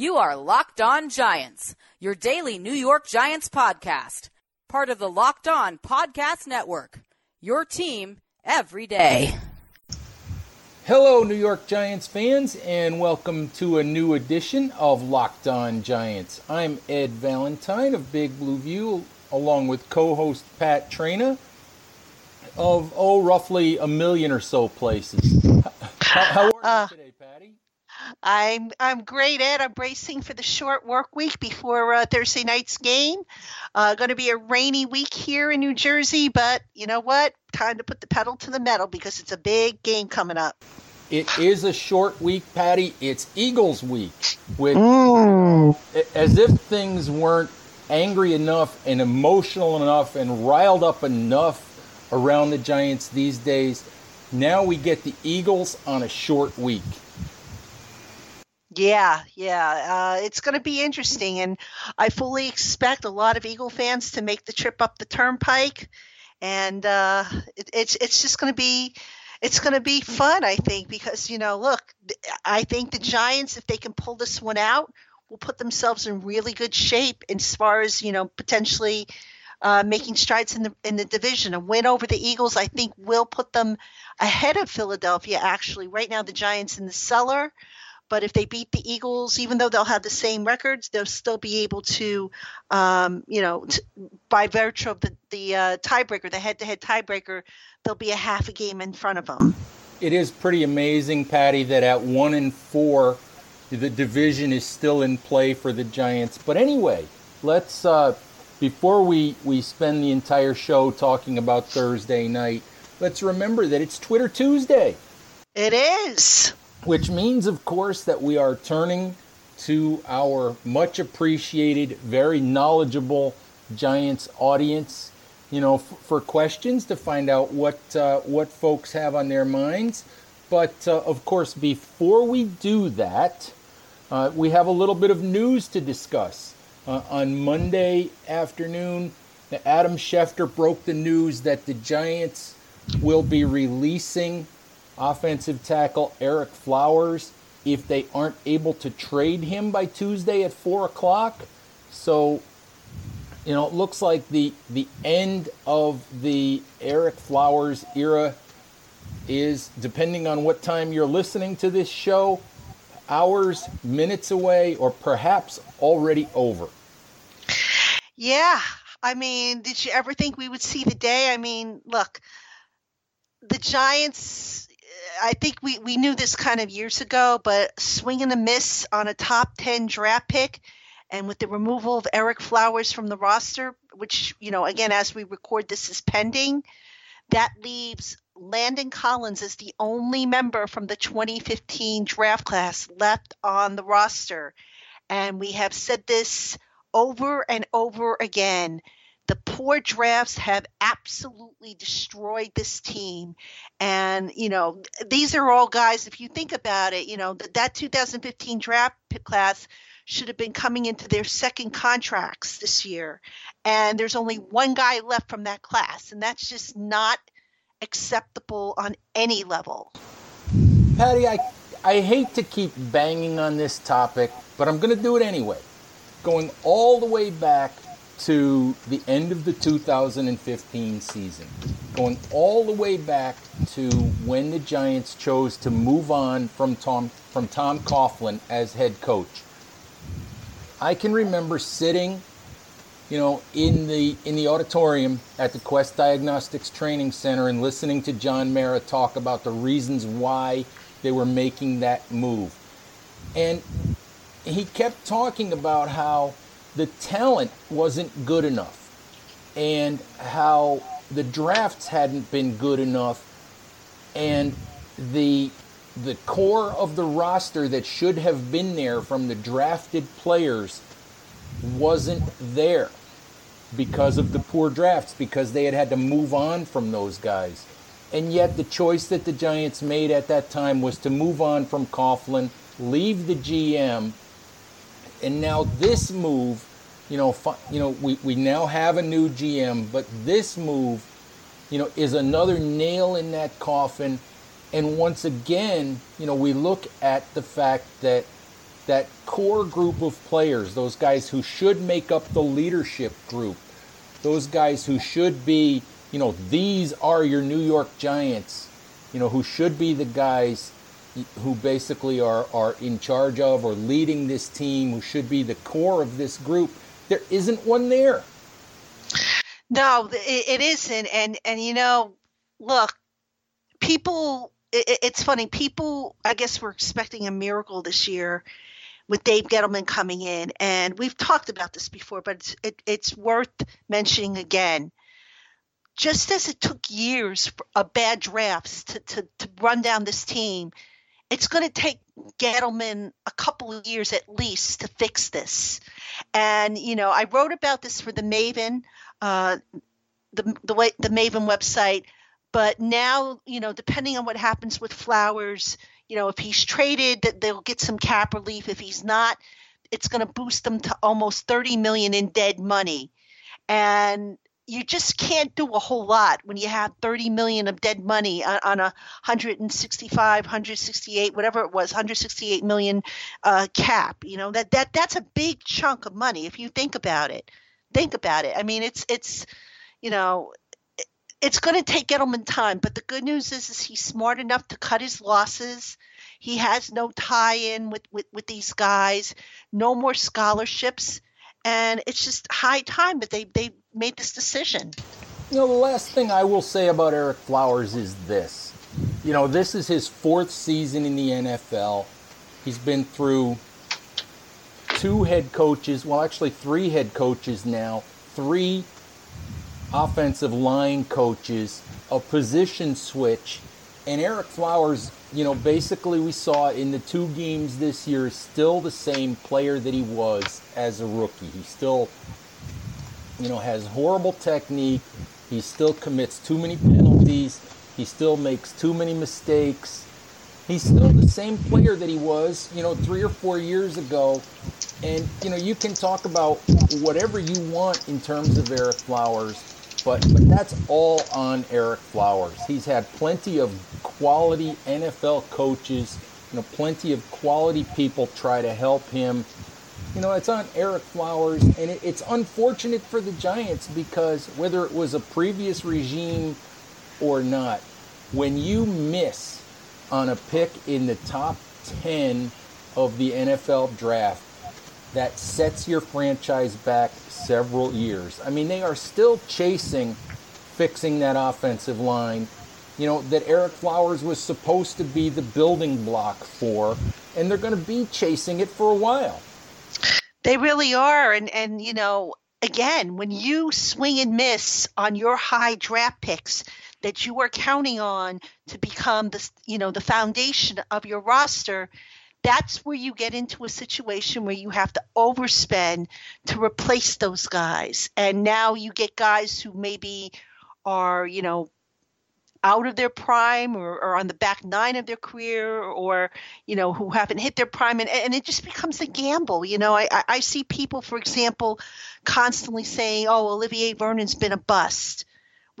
You are Locked On Giants, your daily New York Giants podcast, part of the Locked On Podcast Network. Your team every day. Hello, New York Giants fans, and welcome to a new edition of Locked On Giants. I'm Ed Valentine of Big Blue View, along with co host Pat Traina of, oh, roughly a million or so places. How, how are you uh, today, Patty? I'm I'm great, Ed. I'm bracing for the short work week before uh, Thursday night's game. Uh, going to be a rainy week here in New Jersey, but you know what? Time to put the pedal to the metal because it's a big game coming up. It is a short week, Patty. It's Eagles week, which, mm. as if things weren't angry enough and emotional enough and riled up enough around the Giants these days. Now we get the Eagles on a short week. Yeah, yeah. Uh, it's going to be interesting. And I fully expect a lot of Eagle fans to make the trip up the turnpike. And uh, it, it's, it's just going to be. It's going to be fun, I think, because you know, look, I think the Giants, if they can pull this one out, will put themselves in really good shape as far as you know potentially uh, making strides in the in the division. A win over the Eagles, I think, will put them ahead of Philadelphia. Actually, right now the Giants in the cellar. But if they beat the Eagles, even though they'll have the same records, they'll still be able to, um, you know, t- by virtue of the, the uh, tiebreaker, the head-to-head tiebreaker, they'll be a half a game in front of them. It is pretty amazing, Patty, that at one and four, the division is still in play for the Giants. But anyway, let's uh, before we we spend the entire show talking about Thursday night, let's remember that it's Twitter Tuesday. It is which means, of course, that we are turning to our much appreciated, very knowledgeable Giants audience, you know, f- for questions to find out what uh, what folks have on their minds. But uh, of course, before we do that, uh, we have a little bit of news to discuss. Uh, on Monday afternoon, Adam Schefter broke the news that the Giants will be releasing offensive tackle Ereck Flowers if they aren't able to trade him by Tuesday at four o'clock. So, you know, it looks like the the end of the Ereck Flowers era is depending on what time you're listening to this show, hours, minutes away, or perhaps already over. Yeah. I mean, did you ever think we would see the day? I mean, look, the Giants I think we, we knew this kind of years ago, but swing and a miss on a top 10 draft pick and with the removal of Ereck Flowers from the roster, which, you know, again, as we record this is pending, that leaves Landon Collins as the only member from the 2015 draft class left on the roster. And we have said this over and over again the poor drafts have absolutely destroyed this team. And, you know, these are all guys, if you think about it, you know, that that 2015 draft class should have been coming into their second contracts this year. And there's only one guy left from that class. And that's just not acceptable on any level. Patty, I, I hate to keep banging on this topic, but I'm going to do it anyway. Going all the way back to the end of the 2015 season, going all the way back to when the Giants chose to move on from Tom from Tom Coughlin as head coach. I can remember sitting, you know, in the in the auditorium at the Quest Diagnostics Training Center and listening to John Mara talk about the reasons why they were making that move. And he kept talking about how the talent wasn't good enough and how the drafts hadn't been good enough and the the core of the roster that should have been there from the drafted players wasn't there because of the poor drafts because they had had to move on from those guys. And yet the choice that the Giants made at that time was to move on from Coughlin, leave the GM and now this move, you know, you know, we, we now have a new GM, but this move, you know, is another nail in that coffin. And once again, you know, we look at the fact that that core group of players, those guys who should make up the leadership group, those guys who should be, you know, these are your New York Giants, you know, who should be the guys who basically are, are in charge of or leading this team, who should be the core of this group. There isn't one there. No, it, it isn't. And, and, you know, look, people, it, it's funny, people, I guess, were expecting a miracle this year with Dave Gettleman coming in. And we've talked about this before, but it's, it, it's worth mentioning again. Just as it took years of bad drafts to, to, to run down this team, it's going to take Gettleman a couple of years at least to fix this. And, you know, I wrote about this for the Maven, uh, the, the, way, the Maven website. But now, you know, depending on what happens with Flowers, you know, if he's traded, that they'll get some cap relief. If he's not, it's going to boost them to almost 30 million in dead money. And you just can't do a whole lot when you have 30 million of dead money on, on a 165 168 whatever it was 168 million uh, cap you know that that that's a big chunk of money if you think about it. Think about it. I mean it's it's you know it's going to take Gettleman time, but the good news is, is he's smart enough to cut his losses. He has no tie-in with, with, with these guys, no more scholarships, and it's just high time that they they made this decision. You know, the last thing I will say about Ereck Flowers is this. You know, this is his fourth season in the NFL. He's been through two head coaches, well, actually, three head coaches now, three offensive line coaches, a position switch, and Ereck Flowers, you know, basically we saw in the two games this year still the same player that he was as a rookie. He still, you know, has horrible technique. He still commits too many penalties. He still makes too many mistakes. He's still the same player that he was, you know, three or four years ago. And, you know, you can talk about whatever you want in terms of Ereck Flowers but but that's all on Ereck Flowers. He's had plenty of quality NFL coaches, you know, plenty of quality people try to help him. You know, it's on Ereck Flowers, and it, it's unfortunate for the Giants because whether it was a previous regime or not, when you miss on a pick in the top 10 of the NFL draft, that sets your franchise back several years. I mean, they are still chasing fixing that offensive line, you know, that Ereck Flowers was supposed to be the building block for, and they're going to be chasing it for a while. They really are. And, and, you know, again, when you swing and miss on your high draft picks that you are counting on to become the, you know, the foundation of your roster, that's where you get into a situation where you have to overspend to replace those guys. And now you get guys who maybe are, you know, out of their prime or, or on the back nine of their career or, you know, who haven't hit their prime. And, and it just becomes a gamble. You know, I, I see people, for example, constantly saying, oh, Olivier Vernon's been a bust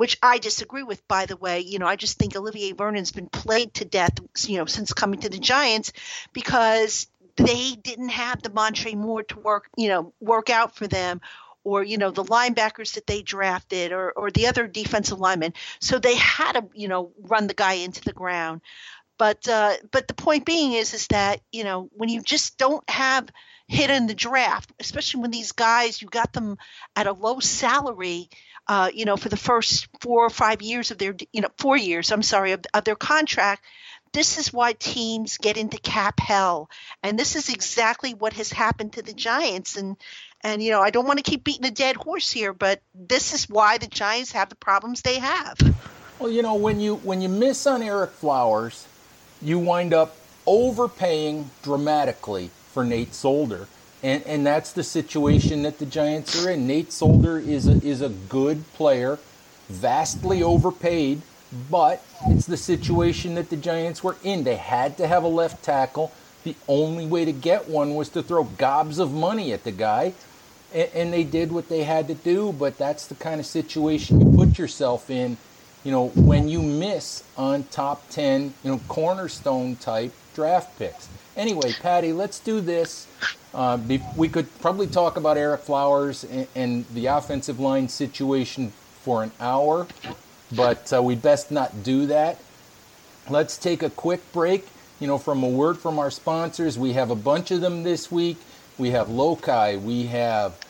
which I disagree with, by the way. You know, I just think Olivier Vernon's been played to death, you know, since coming to the Giants because they didn't have Damontre Moore to work, you know, work out for them or you know the linebackers that they drafted or or the other defensive linemen so they had to you know run the guy into the ground but uh, but the point being is is that you know when you just don't have hit in the draft especially when these guys you got them at a low salary uh, you know, for the first four or five years of their, you know, four years, I'm sorry, of, of their contract. This is why teams get into cap hell. And this is exactly what has happened to the Giants. And, and, you know, I don't want to keep beating a dead horse here, but this is why the Giants have the problems they have. Well, you know, when you when you miss on Ereck Flowers, you wind up overpaying dramatically for Nate Solder and and that's the situation that the Giants are in. Nate Solder is a, is a good player, vastly overpaid, but it's the situation that the Giants were in. They had to have a left tackle. The only way to get one was to throw gobs of money at the guy, and, and they did what they had to do. But that's the kind of situation you put yourself in. You know, when you miss on top ten, you know, cornerstone type draft picks Anyway, Patty, let's do this. Uh, be, we could probably talk about Ereck Flowers and, and, the offensive line situation for an hour, but uh, we best not do that. Let's take a quick break. You know, from a word from our sponsors, we have a bunch of them this week. We have Lokai, we have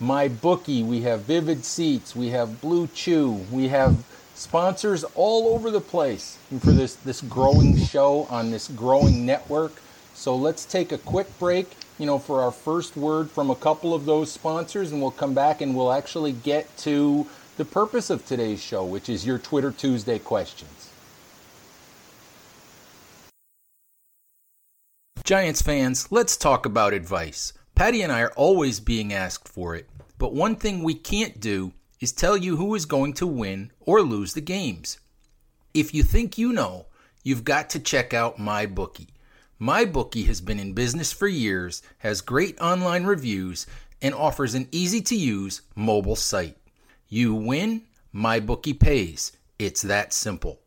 MyBookie, we have Vivid Seats, we have BlueChew, we have sponsors all over the place for this this growing show on this growing network. So let's take a quick break, you know, for our first word from a couple of those sponsors, and we'll come back and we'll actually get to the purpose of today's show, which is your Twitter Tuesday questions. Giants fans, let's talk about advice. Patty and I are always being asked for it, but one thing we can't do is tell you who is going to win or lose the games. If you think you know, you've got to check out MyBookie. MyBookie has been in business for years, has great online reviews, and offers an easy to use mobile site. You win, MyBookie pays. It's that simple.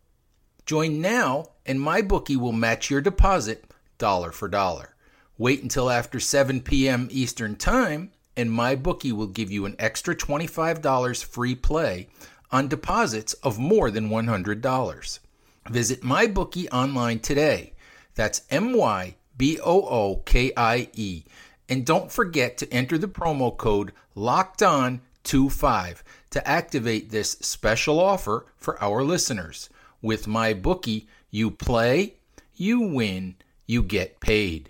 Join now, and MyBookie will match your deposit dollar for dollar. Wait until after 7 p.m. Eastern Time, and MyBookie will give you an extra $25 free play on deposits of more than $100. Visit MyBookie online today. That's M Y B O O K I E. And don't forget to enter the promo code LOCKED ON 25 to activate this special offer for our listeners. With MyBookie, you play, you win, you get paid.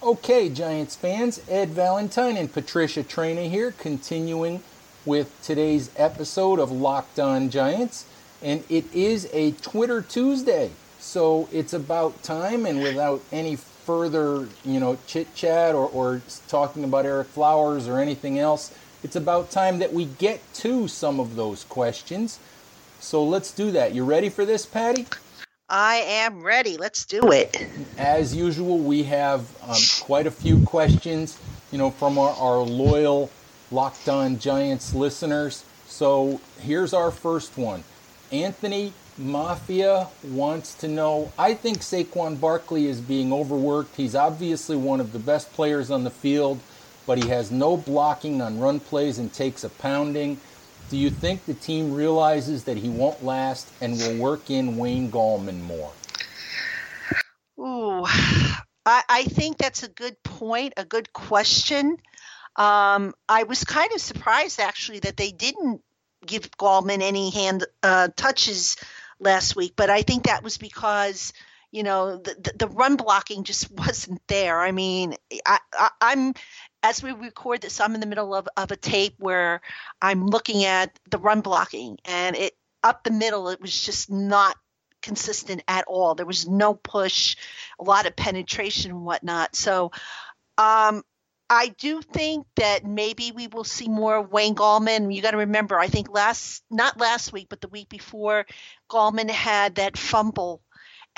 Okay, Giants fans, Ed Valentine and Patricia Traina here, continuing with today's episode of Locked On Giants. And it is a Twitter Tuesday, so it's about time, and without any further, you know, chit chat or, or talking about Ereck Flowers or anything else, it's about time that we get to some of those questions. So let's do that. You ready for this, Patty? I am ready. Let's do it. As usual, we have um, quite a few questions, you know, from our, our loyal Locked On Giants listeners. So here's our first one. Anthony Mafia wants to know I think Saquon Barkley is being overworked. He's obviously one of the best players on the field, but he has no blocking on run plays and takes a pounding. Do you think the team realizes that he won't last and will work in Wayne Gallman more? Ooh, I, I think that's a good point, a good question. Um, I was kind of surprised actually that they didn't give Gallman any hand uh, touches last week, but I think that was because you know the, the, run blocking just wasn't there. I mean, I, I, I'm as we record this, I'm in the middle of, of a tape where I'm looking at the run blocking, and it up the middle, it was just not consistent at all. There was no push, a lot of penetration and whatnot. So, um, I do think that maybe we will see more Wayne Gallman. You got to remember, I think last, not last week, but the week before, Gallman had that fumble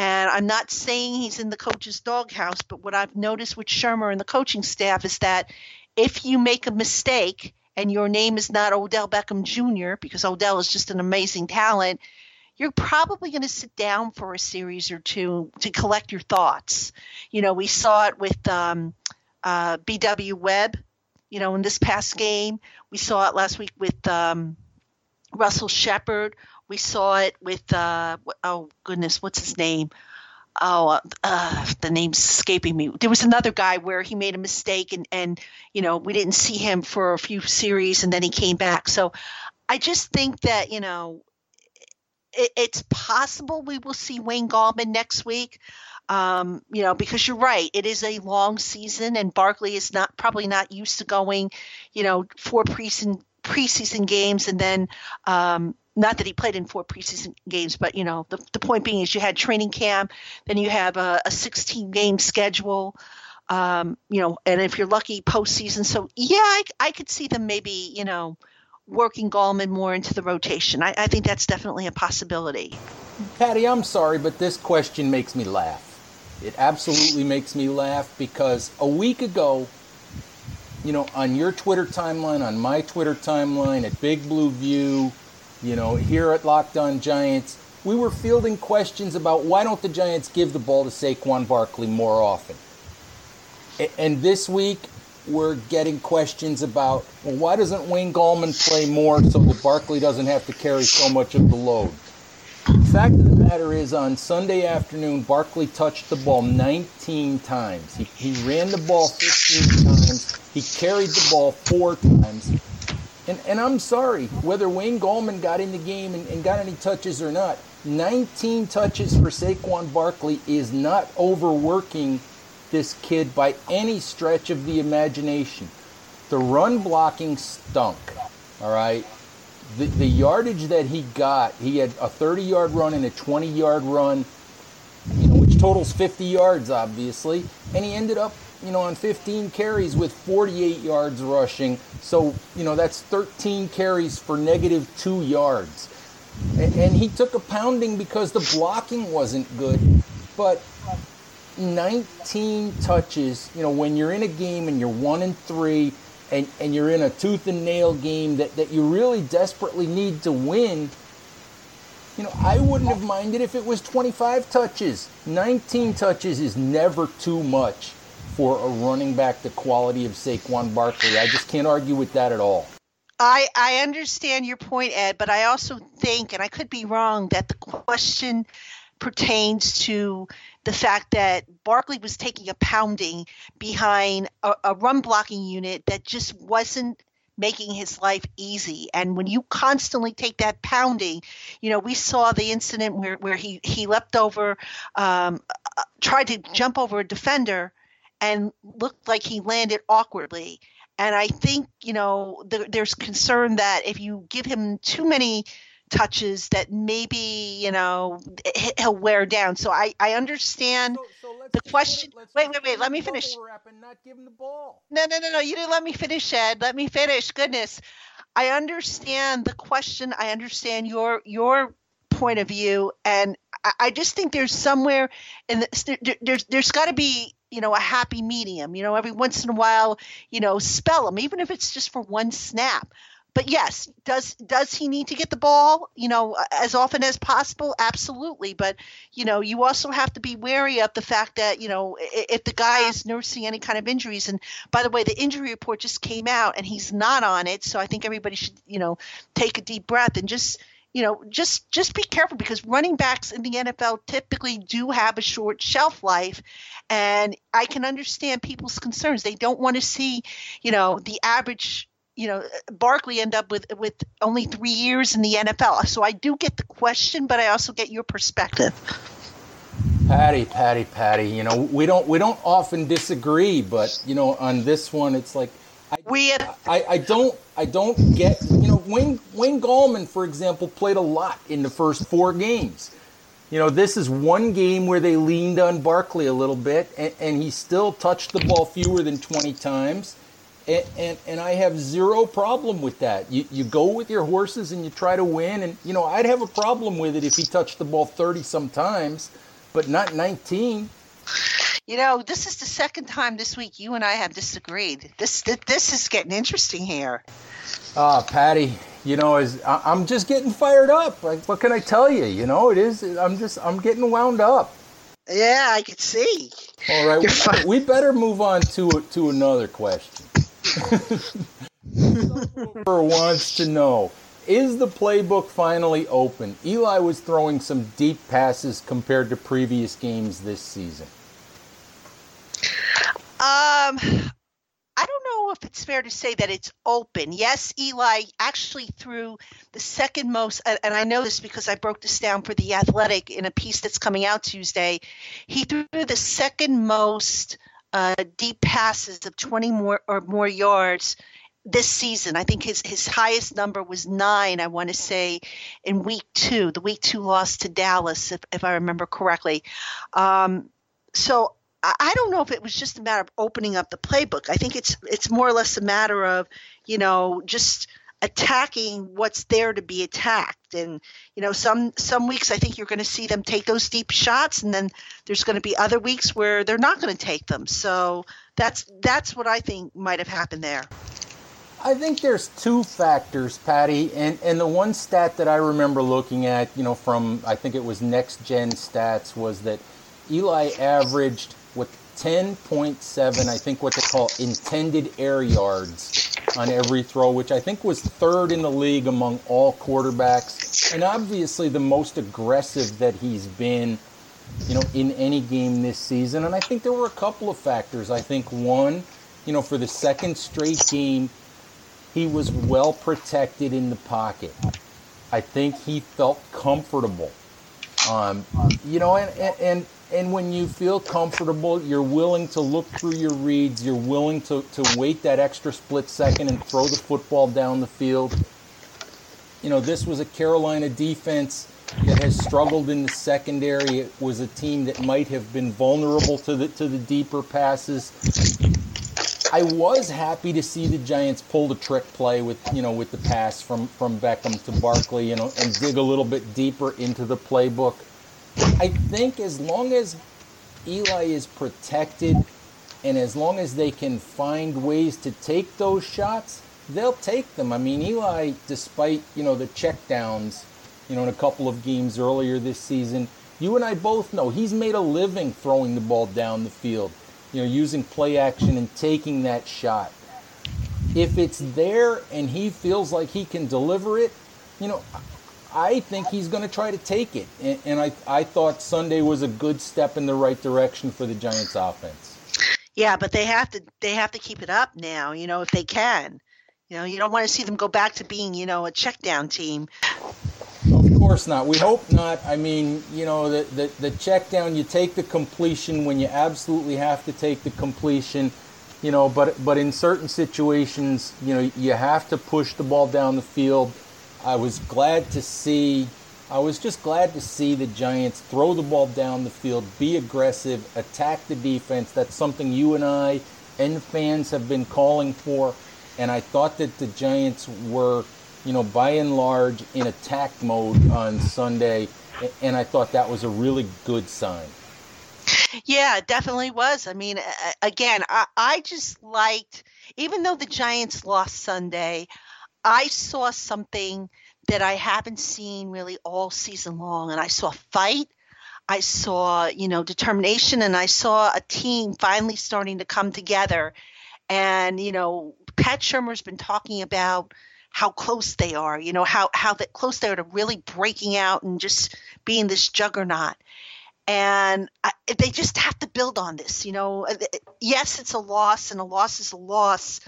and I'm not saying he's in the coach's doghouse, but what I've noticed with Shurmur and the coaching staff is that if you make a mistake and your name is not Odell Beckham Jr., because Odell is just an amazing talent, you're probably going to sit down for a series or two to collect your thoughts. You know, we saw it with um, uh, BW Webb, you know, in this past game. We saw it last week with um, Russell Shepard. We saw it with uh, oh goodness, what's his name? Oh, uh, the name's escaping me. There was another guy where he made a mistake, and and you know we didn't see him for a few series, and then he came back. So I just think that you know it, it's possible we will see Wayne Gallman next week. Um, you know, because you're right, it is a long season, and Barkley is not probably not used to going, you know, four preseason preseason games and then um, not that he played in four preseason games, but you know the, the point being is you had training camp, then you have a, a 16 game schedule, um, you know, and if you're lucky, postseason. So yeah, I, I could see them maybe you know working Gallman more into the rotation. I, I think that's definitely a possibility. Patty, I'm sorry, but this question makes me laugh. It absolutely makes me laugh because a week ago, you know, on your Twitter timeline, on my Twitter timeline, at Big Blue View, you know, here at Locked On Giants, we were fielding questions about why don't the Giants give the ball to Saquon Barkley more often. And this week, we're getting questions about well, why doesn't Wayne Gallman play more so that Barkley doesn't have to carry so much of the load? The fact of the matter is, on Sunday afternoon, Barkley touched the ball 19 times. He, he ran the ball 15 times. He carried the ball four times. And, and I'm sorry, whether Wayne Gallman got in the game and, and got any touches or not, 19 touches for Saquon Barkley is not overworking this kid by any stretch of the imagination. The run blocking stunk, all right? The, the yardage that he got, he had a 30 yard run and a 20 yard run, you know, which totals 50 yards, obviously. And he ended up you know, on 15 carries with 48 yards rushing. So, you know, that's 13 carries for negative two yards. And, and he took a pounding because the blocking wasn't good. But 19 touches, you know, when you're in a game and you're one and three and, and you're in a tooth and nail game that, that you really desperately need to win, you know, I wouldn't have minded if it was 25 touches. 19 touches is never too much for a running back the quality of Saquon Barkley. I just can't argue with that at all. I, I understand your point, Ed, but I also think, and I could be wrong, that the question pertains to the fact that Barkley was taking a pounding behind a, a run blocking unit that just wasn't making his life easy. And when you constantly take that pounding, you know, we saw the incident where, where he, he leapt over, um, uh, tried to jump over a defender and looked like he landed awkwardly. And I think, you know, there's concern that if you give him too many touches, that maybe, you know, he'll wear down. So I, I understand so, so the question. Wait, wait, wait. Let me finish. not the ball. No, no, no, no. You didn't let me finish, Ed. Let me finish. Goodness. I understand the question. I understand your your point of view, and I, I just think there's somewhere in the, there, there's there's got to be you know a happy medium you know every once in a while you know spell him even if it's just for one snap but yes does does he need to get the ball you know as often as possible? Absolutely. But you know you also have to be wary of the fact that you know if the guy is nursing any kind of injuries and by the way the injury report just came out and he's not on it so i think everybody should you know take a deep breath and just you know, just just be careful because running backs in the NFL typically do have a short shelf life, and I can understand people's concerns. They don't want to see, you know, the average, you know, Barkley end up with with only three years in the NFL. So I do get the question, but I also get your perspective. Patty, Patty, Patty. You know, we don't we don't often disagree, but you know, on this one, it's like I, we I, I don't I don't get you know Wayne Wayne Gallman for example played a lot in the first four games. You know this is one game where they leaned on Barkley a little bit and, and he still touched the ball fewer than 20 times. And, and, and I have zero problem with that. You, you go with your horses and you try to win. And, you know, I'd have a problem with it if he touched the ball 30 sometimes, but not 19. You know, this is the second time this week you and I have disagreed. This this is getting interesting here. Ah, uh, Patty, you know, as I'm just getting fired up. Like, what can I tell you? You know, it is. I'm just I'm getting wound up. Yeah, I can see. All right, we, we better move on to to another question. Wants to know is the playbook finally open? Eli was throwing some deep passes compared to previous games this season. Um, I don't know if it's fair to say that it's open. Yes, Eli actually threw the second most, and I know this because I broke this down for the Athletic in a piece that's coming out Tuesday. He threw the second most uh, deep passes of 20 more or more yards this season. I think his his highest number was nine. I want to say in week two, the week two loss to Dallas, if, if I remember correctly. Um, so I don't know if it was just a matter of opening up the playbook. I think it's it's more or less a matter of you know just attacking what's there to be attacked. And you know some some weeks I think you're going to see them take those deep shots, and then there's going to be other weeks where they're not going to take them. So that's that's what I think might have happened there. I think there's two factors, Patty, and, and the one stat that I remember looking at, you know, from I think it was Next Gen Stats, was that Eli averaged what 10.7, I think what they call intended air yards on every throw, which I think was third in the league among all quarterbacks, and obviously the most aggressive that he's been, you know, in any game this season. And I think there were a couple of factors. I think one, you know, for the second straight game he was well protected in the pocket. I think he felt comfortable. Um, you know, and, and and when you feel comfortable, you're willing to look through your reads. You're willing to, to wait that extra split second and throw the football down the field. You know, this was a Carolina defense that has struggled in the secondary. It was a team that might have been vulnerable to the to the deeper passes. I was happy to see the Giants pull the trick play with you know with the pass from from Beckham to Barkley, you know, and dig a little bit deeper into the playbook. I think as long as Eli is protected and as long as they can find ways to take those shots, they'll take them. I mean, Eli, despite you know the checkdowns, you know, in a couple of games earlier this season, you and I both know he's made a living throwing the ball down the field you know, using play action and taking that shot. If it's there and he feels like he can deliver it, you know, I think he's going to try to take it. And, and I, I thought Sunday was a good step in the right direction for the Giants offense. Yeah, but they have to they have to keep it up now, you know, if they can. You know, you don't want to see them go back to being, you know, a check down team course not. We hope not. I mean, you know, the, the, the check down, you take the completion when you absolutely have to take the completion, you know, but, but in certain situations, you know, you have to push the ball down the field. I was glad to see, I was just glad to see the Giants throw the ball down the field, be aggressive, attack the defense. That's something you and I and fans have been calling for. And I thought that the Giants were you know, by and large in attack mode on Sunday, and I thought that was a really good sign. Yeah, it definitely was. I mean, again, I, I just liked, even though the Giants lost Sunday, I saw something that I haven't seen really all season long, and I saw fight. I saw, you know, determination, and I saw a team finally starting to come together. And you know, Pat Shurmur's been talking about how close they are, you know, how how that close they are to really breaking out and just being this juggernaut. And I, they just have to build on this, you know. Uh, yes, it's a loss, and a loss is a loss.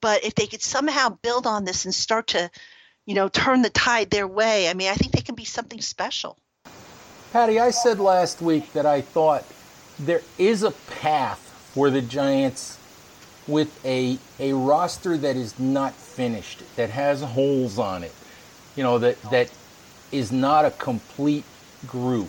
But if they could somehow build on this and start to, you know, turn the tide their way, I mean, I think they can be something special. Patty, I said last week that I thought there is a path for the Giants with a a roster that is not finished, that has holes on it, you know, that that is not a complete group.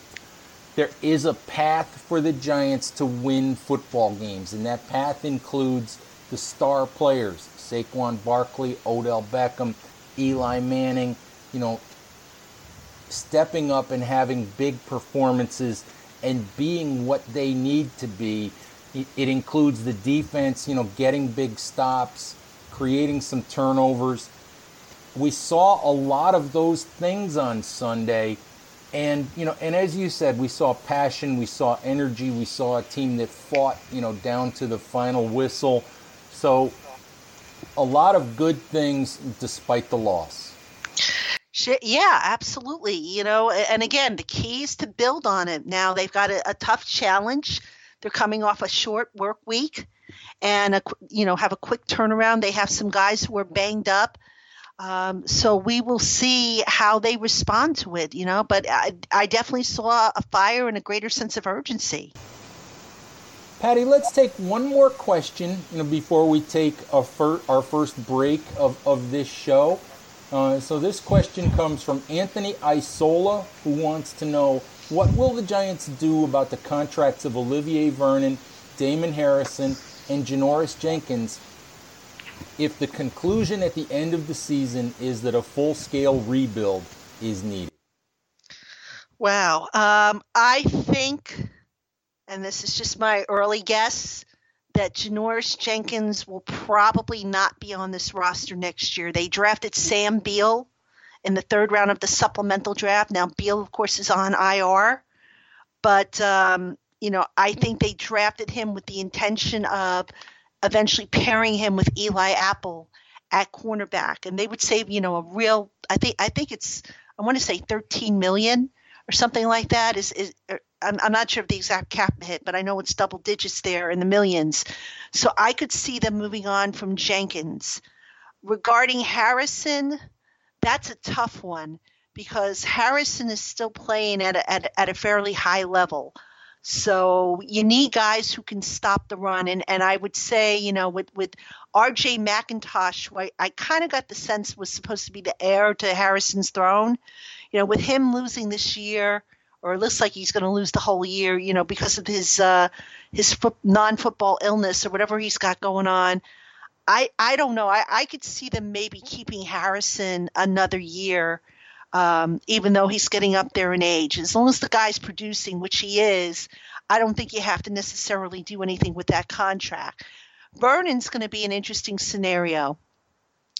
There is a path for the Giants to win football games, and that path includes the star players, Saquon Barkley, Odell Beckham, Eli Manning, you know, stepping up and having big performances and being what they need to be it includes the defense, you know, getting big stops, creating some turnovers. We saw a lot of those things on Sunday. And, you know, and as you said, we saw passion, we saw energy, we saw a team that fought, you know, down to the final whistle. So a lot of good things despite the loss. Yeah, absolutely. You know, and again, the key is to build on it. Now they've got a, a tough challenge they're coming off a short work week and a, you know have a quick turnaround. They have some guys who are banged up. Um, so we will see how they respond to it, you know. But I, I definitely saw a fire and a greater sense of urgency. Patty, let's take one more question, you know, before we take fir- our first break of, of this show. Uh, so this question comes from Anthony Isola, who wants to know what will the Giants do about the contracts of Olivier Vernon, Damon Harrison, and Janoris Jenkins if the conclusion at the end of the season is that a full scale rebuild is needed? Wow. Um, I think, and this is just my early guess, that Janoris Jenkins will probably not be on this roster next year. They drafted Sam Beal in the third round of the supplemental draft. Now, Beal, of course, is on IR, but, um, you know, I think they drafted him with the intention of eventually pairing him with Eli Apple at cornerback. And they would save, you know, a real, I think, I think it's, I want to say 13 million or something like that is, is er, I'm, I'm not sure of the exact cap hit, but I know it's double digits there in the millions. So I could see them moving on from Jenkins. Regarding Harrison, that's a tough one because Harrison is still playing at a, at, at a fairly high level. So you need guys who can stop the run. And, and I would say, you know, with, with RJ McIntosh, I, I kind of got the sense was supposed to be the heir to Harrison's throne, you know, with him losing this year – or it looks like he's going to lose the whole year, you know, because of his uh, his fo- non-football illness or whatever he's got going on. I I don't know. I, I could see them maybe keeping Harrison another year, um, even though he's getting up there in age. As long as the guy's producing, which he is, I don't think you have to necessarily do anything with that contract. Vernon's going to be an interesting scenario.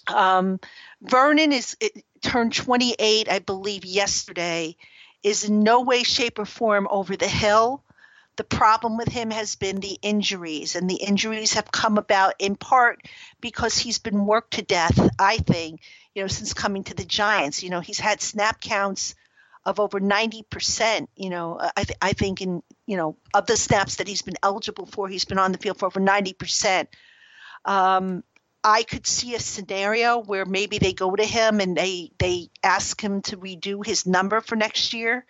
Um, Vernon is it, turned 28, I believe, yesterday is in no way, shape, or form over the hill. The problem with him has been the injuries, and the injuries have come about in part because he's been worked to death, I think, you know, since coming to the Giants. You know, he's had snap counts of over 90%, you know, I, th- I think in, you know, of the snaps that he's been eligible for, he's been on the field for over 90%. Um, I could see a scenario where maybe they go to him and they they ask him to redo his number for next year.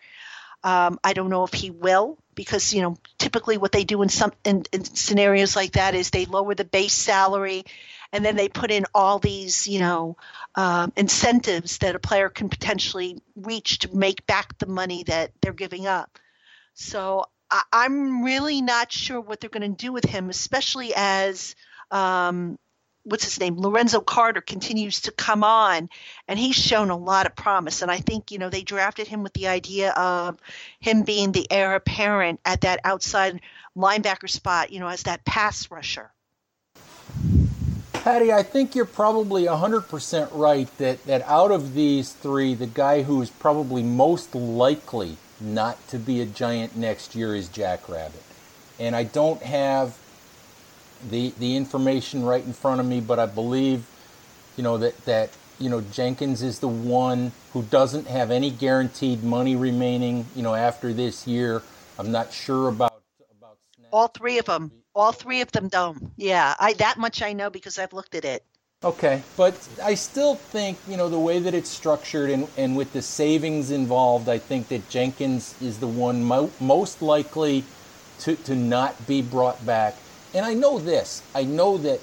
Um, I don't know if he will because you know typically what they do in some in, in scenarios like that is they lower the base salary and then they put in all these you know um, incentives that a player can potentially reach to make back the money that they're giving up. So I, am really not sure what they're going to do with him, especially as um, what's his name lorenzo carter continues to come on and he's shown a lot of promise. And i think you know they drafted him with the idea of him being the heir apparent at that outside linebacker spot you know as that pass rusher. Patty i think you're probably 100% right that, that out of these three the guy who is probably most likely not to be a giant next year is Jackrabbit. And i don't have the the information right in front of me, but I believe, you know, that that you know Jenkins is the one who doesn't have any guaranteed money remaining. You know, after this year, I'm not sure about about. All three of them. All three of them don't. Yeah, I that much I know because I've looked at it. Okay, but I still think you know the way that it's structured and, and with the savings involved, I think that Jenkins is the one mo- most likely to, to not be brought back and I know this. I know that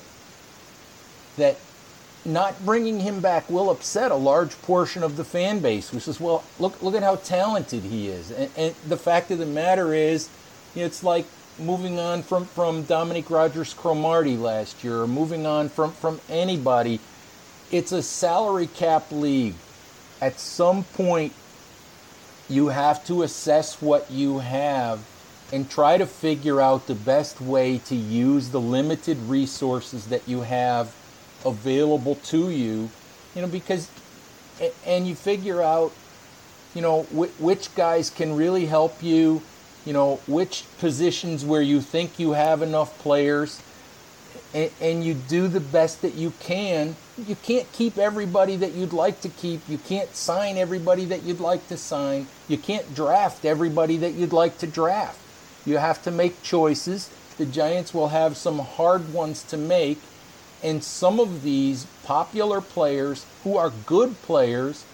that not bringing him back will upset a large portion of the fan base who says, "Well, look look at how talented he is." And, and the fact of the matter is, it's like moving on from from Dominique Rodgers-Cromartie last year, or moving on from from anybody. It's a salary cap league. At some point, you have to assess what you have and try to figure out the best way to use the limited resources that you have available to you you know because and you figure out you know which guys can really help you you know which positions where you think you have enough players and, and you do the best that you can. You can't keep everybody that you'd like to keep. You can't sign everybody that you'd like to sign. You can't draft everybody that you'd like to draft you have to make choices. The Giants will have some hard ones to make. And some of these popular players who are good players,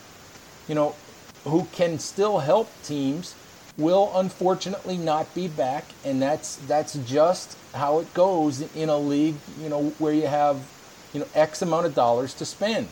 you know, who can still help teams, will unfortunately not be back. And that's that's just how it goes in a league, you know, where you have, you know, X amount of dollars to spend.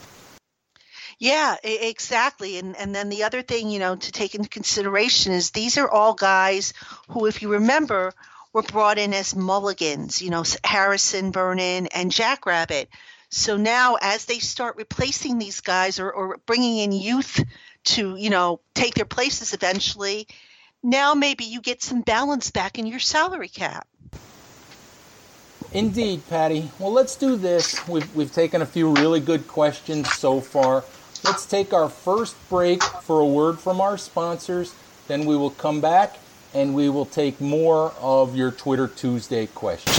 Yeah, exactly. And and then the other thing, you know, to take into consideration is these are all guys who, if you remember, were brought in as mulligans. You know, Harrison, Vernon, and Jackrabbit. So now, as they start replacing these guys or, or bringing in youth to, you know, take their places eventually, now maybe you get some balance back in your salary cap. Indeed, Patty. Well, let's do this. We've, we've taken a few really good questions so far. Let's take our first break for a word from our sponsors. Then we will come back and we will take more of your Twitter Tuesday questions.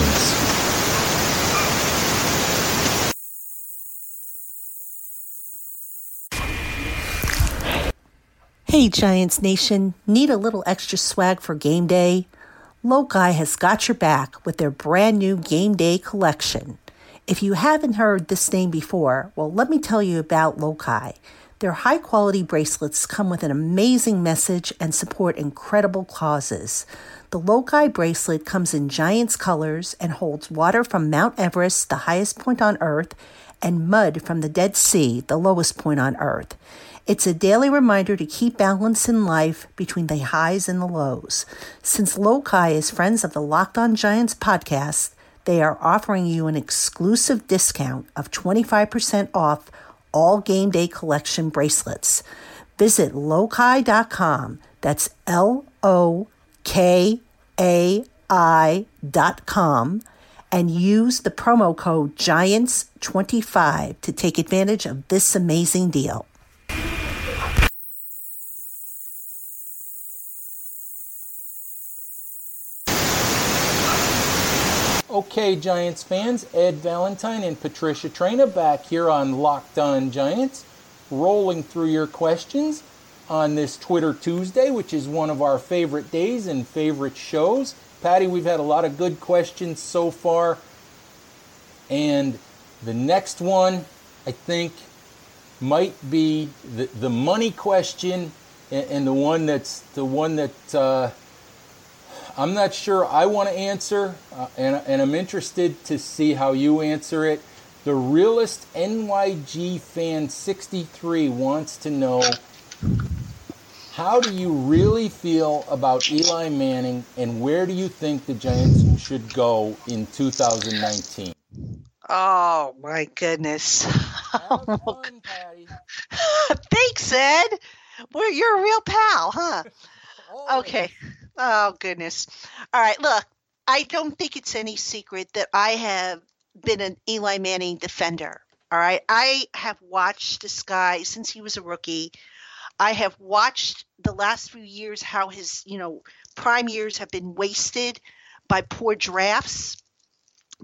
Hey, Giants Nation, need a little extra swag for game day? Lokai has got your back with their brand new game day collection. If you haven't heard this name before, well, let me tell you about Lokai. Their high quality bracelets come with an amazing message and support incredible causes. The Lokai bracelet comes in Giants colors and holds water from Mount Everest, the highest point on Earth, and mud from the Dead Sea, the lowest point on Earth. It's a daily reminder to keep balance in life between the highs and the lows. Since Lokai is friends of the Locked On Giants podcast, they are offering you an exclusive discount of 25% off all game day collection bracelets. Visit lokai.com. That's L O K A I.com and use the promo code GIANTS25 to take advantage of this amazing deal. Okay, Giants fans, Ed Valentine and Patricia Traina back here on Locked On Giants, rolling through your questions on this Twitter Tuesday, which is one of our favorite days and favorite shows. Patty, we've had a lot of good questions so far. And the next one, I think, might be the, the money question and, and the one that's the one that uh, I'm not sure I want to answer, uh, and, and I'm interested to see how you answer it. The realist NYG fan 63 wants to know how do you really feel about Eli Manning, and where do you think the Giants should go in 2019? Oh my goodness! Fun, Thanks, Ed. Well, you're a real pal, huh? Okay. Oh, goodness. All right, look, I don't think it's any secret that I have been an Eli Manning defender. All right. I have watched this guy since he was a rookie. I have watched the last few years how his, you know, prime years have been wasted by poor drafts,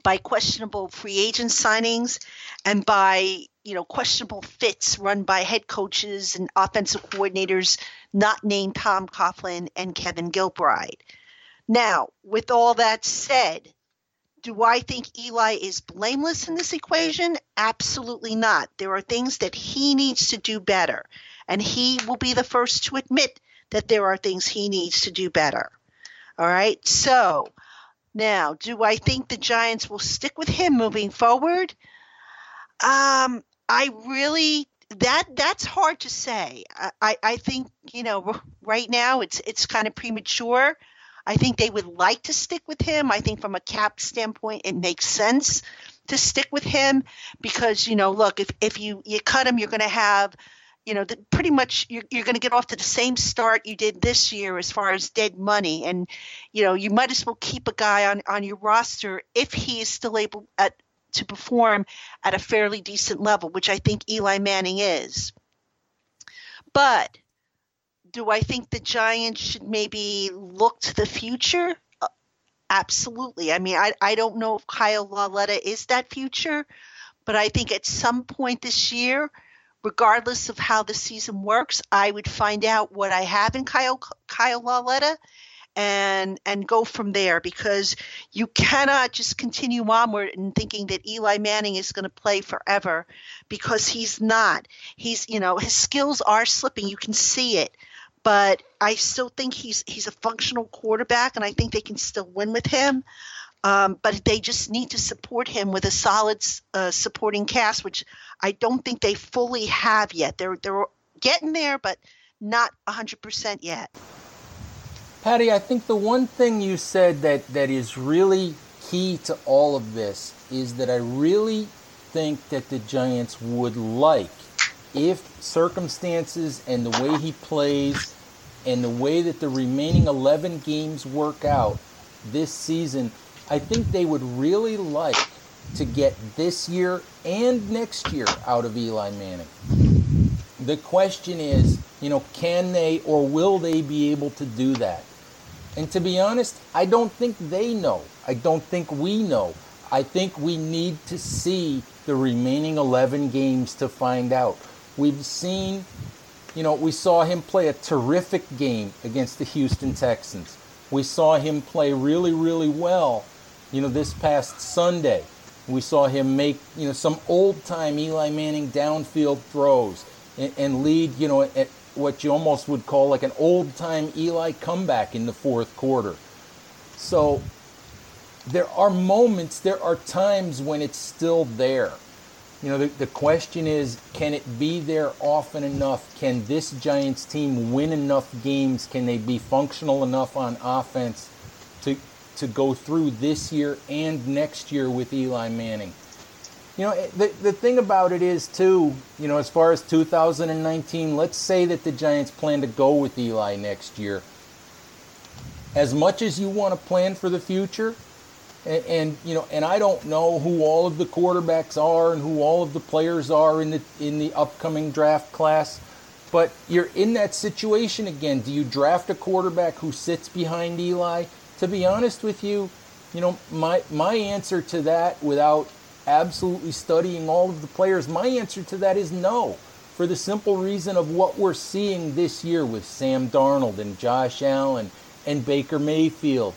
by questionable free agent signings, and by, you know, questionable fits run by head coaches and offensive coordinators not named Tom Coughlin and Kevin Gilbride. Now, with all that said, do I think Eli is blameless in this equation? Absolutely not. There are things that he needs to do better, and he will be the first to admit that there are things he needs to do better. All right. So, now, do I think the Giants will stick with him moving forward? Um, I really that that's hard to say. I, I think you know right now it's it's kind of premature. I think they would like to stick with him. I think from a cap standpoint, it makes sense to stick with him because you know, look, if if you you cut him, you're going to have you know, pretty much you're, you're going to get off to the same start you did this year as far as dead money. And, you know, you might as well keep a guy on, on your roster if he is still able at, to perform at a fairly decent level, which I think Eli Manning is. But do I think the Giants should maybe look to the future? Uh, absolutely. I mean, I, I don't know if Kyle Lauletta is that future, but I think at some point this year, regardless of how the season works, I would find out what I have in Kyle Kyle Lauletta and and go from there because you cannot just continue onward and thinking that Eli Manning is going to play forever because he's not. He's you know his skills are slipping. You can see it. But I still think he's he's a functional quarterback, and I think they can still win with him. Um, but they just need to support him with a solid uh, supporting cast, which I don't think they fully have yet. They're they're getting there, but not 100% yet. Patty, I think the one thing you said that, that is really key to all of this is that I really think that the Giants would like, if circumstances and the way he plays and the way that the remaining 11 games work out this season, I think they would really like to get this year and next year out of Eli Manning. The question is, you know, can they or will they be able to do that? And to be honest, I don't think they know. I don't think we know. I think we need to see the remaining 11 games to find out. We've seen, you know, we saw him play a terrific game against the Houston Texans. We saw him play really, really well, you know, this past Sunday. We saw him make, you know, some old time Eli Manning downfield throws and, and lead, you know, at what you almost would call like an old time Eli comeback in the fourth quarter. So there are moments, there are times when it's still there. You know, the, the question is can it be there often enough? Can this Giants team win enough games? Can they be functional enough on offense to, to go through this year and next year with Eli Manning? You know, the, the thing about it is, too, you know, as far as 2019, let's say that the Giants plan to go with Eli next year. As much as you want to plan for the future, and, and, you know, and I don't know who all of the quarterbacks are and who all of the players are in the in the upcoming draft class. But you're in that situation again. Do you draft a quarterback who sits behind Eli? To be honest with you, you know, my my answer to that, without absolutely studying all of the players, my answer to that is no. For the simple reason of what we're seeing this year with Sam Darnold and Josh Allen and Baker Mayfield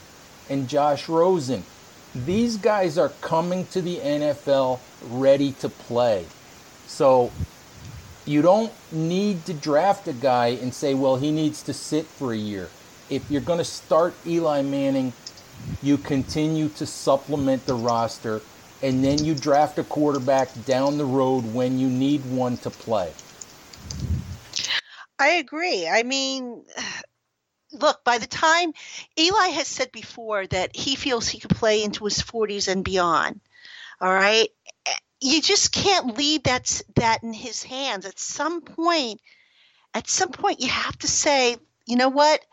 and Josh Rosen these guys are coming to the NFL ready to play. So you don't need to draft a guy and say, well, he needs to sit for a year. If you're going to start Eli Manning, you continue to supplement the roster and then you draft a quarterback down the road when you need one to play. I agree. I mean, look, by the time Eli has said before that he feels he could play into his 40s and beyond, all right, you just can't leave that that in his hands. At some point, at some point, you have to say, you know what,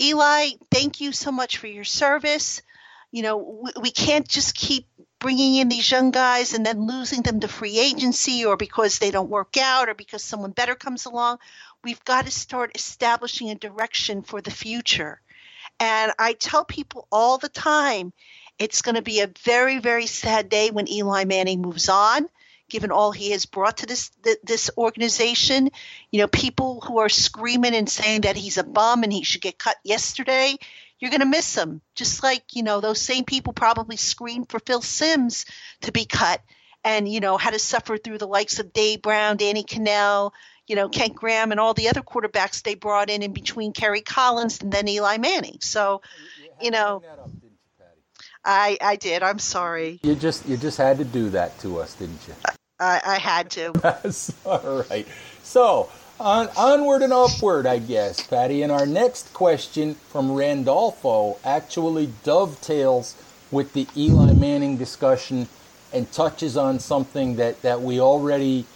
Eli, thank you so much for your service. You know, we, we can't just keep bringing in these young guys and then losing them to free agency or because they don't work out or because someone better comes along we've got to start establishing a direction for the future. And I tell people all the time, it's going to be a very, very sad day when Eli Manning moves on, given all he has brought to this this organization. You know, people who are screaming and saying that he's a bum and he should get cut yesterday. You're going to miss him, just like you know those same people probably screamed for Phil Simms to be cut, and you know had to suffer through the likes of Dave Brown, Danny Kanell, you know, Kent Graham and all the other quarterbacks they brought in in between Kerry Collins and then Eli Manning. So, you, know, I I did. I'm sorry. You just you just had to do that to us, didn't you? I, I had to. That's all right. So on, onward and upward, I guess, Patty. And our next question from Randolfo actually dovetails with the Eli Manning discussion and touches on something that, that we already